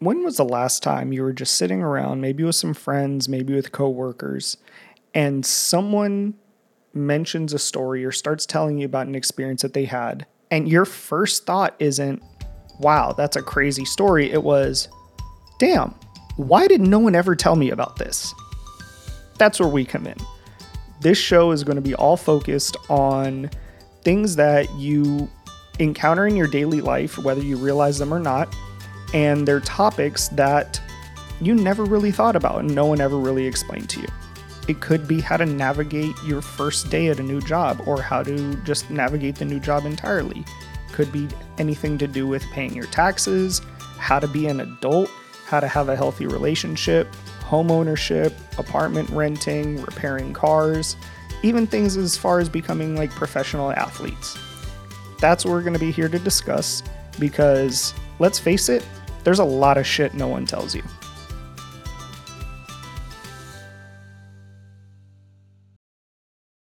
when was the last time you were just sitting around, maybe with some friends, maybe with coworkers, and someone mentions a story or starts telling you about an experience that they had, and your first thought isn't, wow, that's a crazy story. It was, damn, why did no one ever tell me about this? That's where we come in. This show is going to be all focused on things that you encounter in your daily life, whether you realize them or not, and they're topics that you never really thought about and no one ever really explained to you. It could be how to navigate your first day at a new job or how to just navigate the new job entirely. Could be anything to do with paying your taxes, how to be an adult, how to have a healthy relationship, home ownership, apartment renting, repairing cars, even things as far as becoming like professional athletes. That's what we're going to be here to discuss because let's face it, there's a lot of shit no one tells you.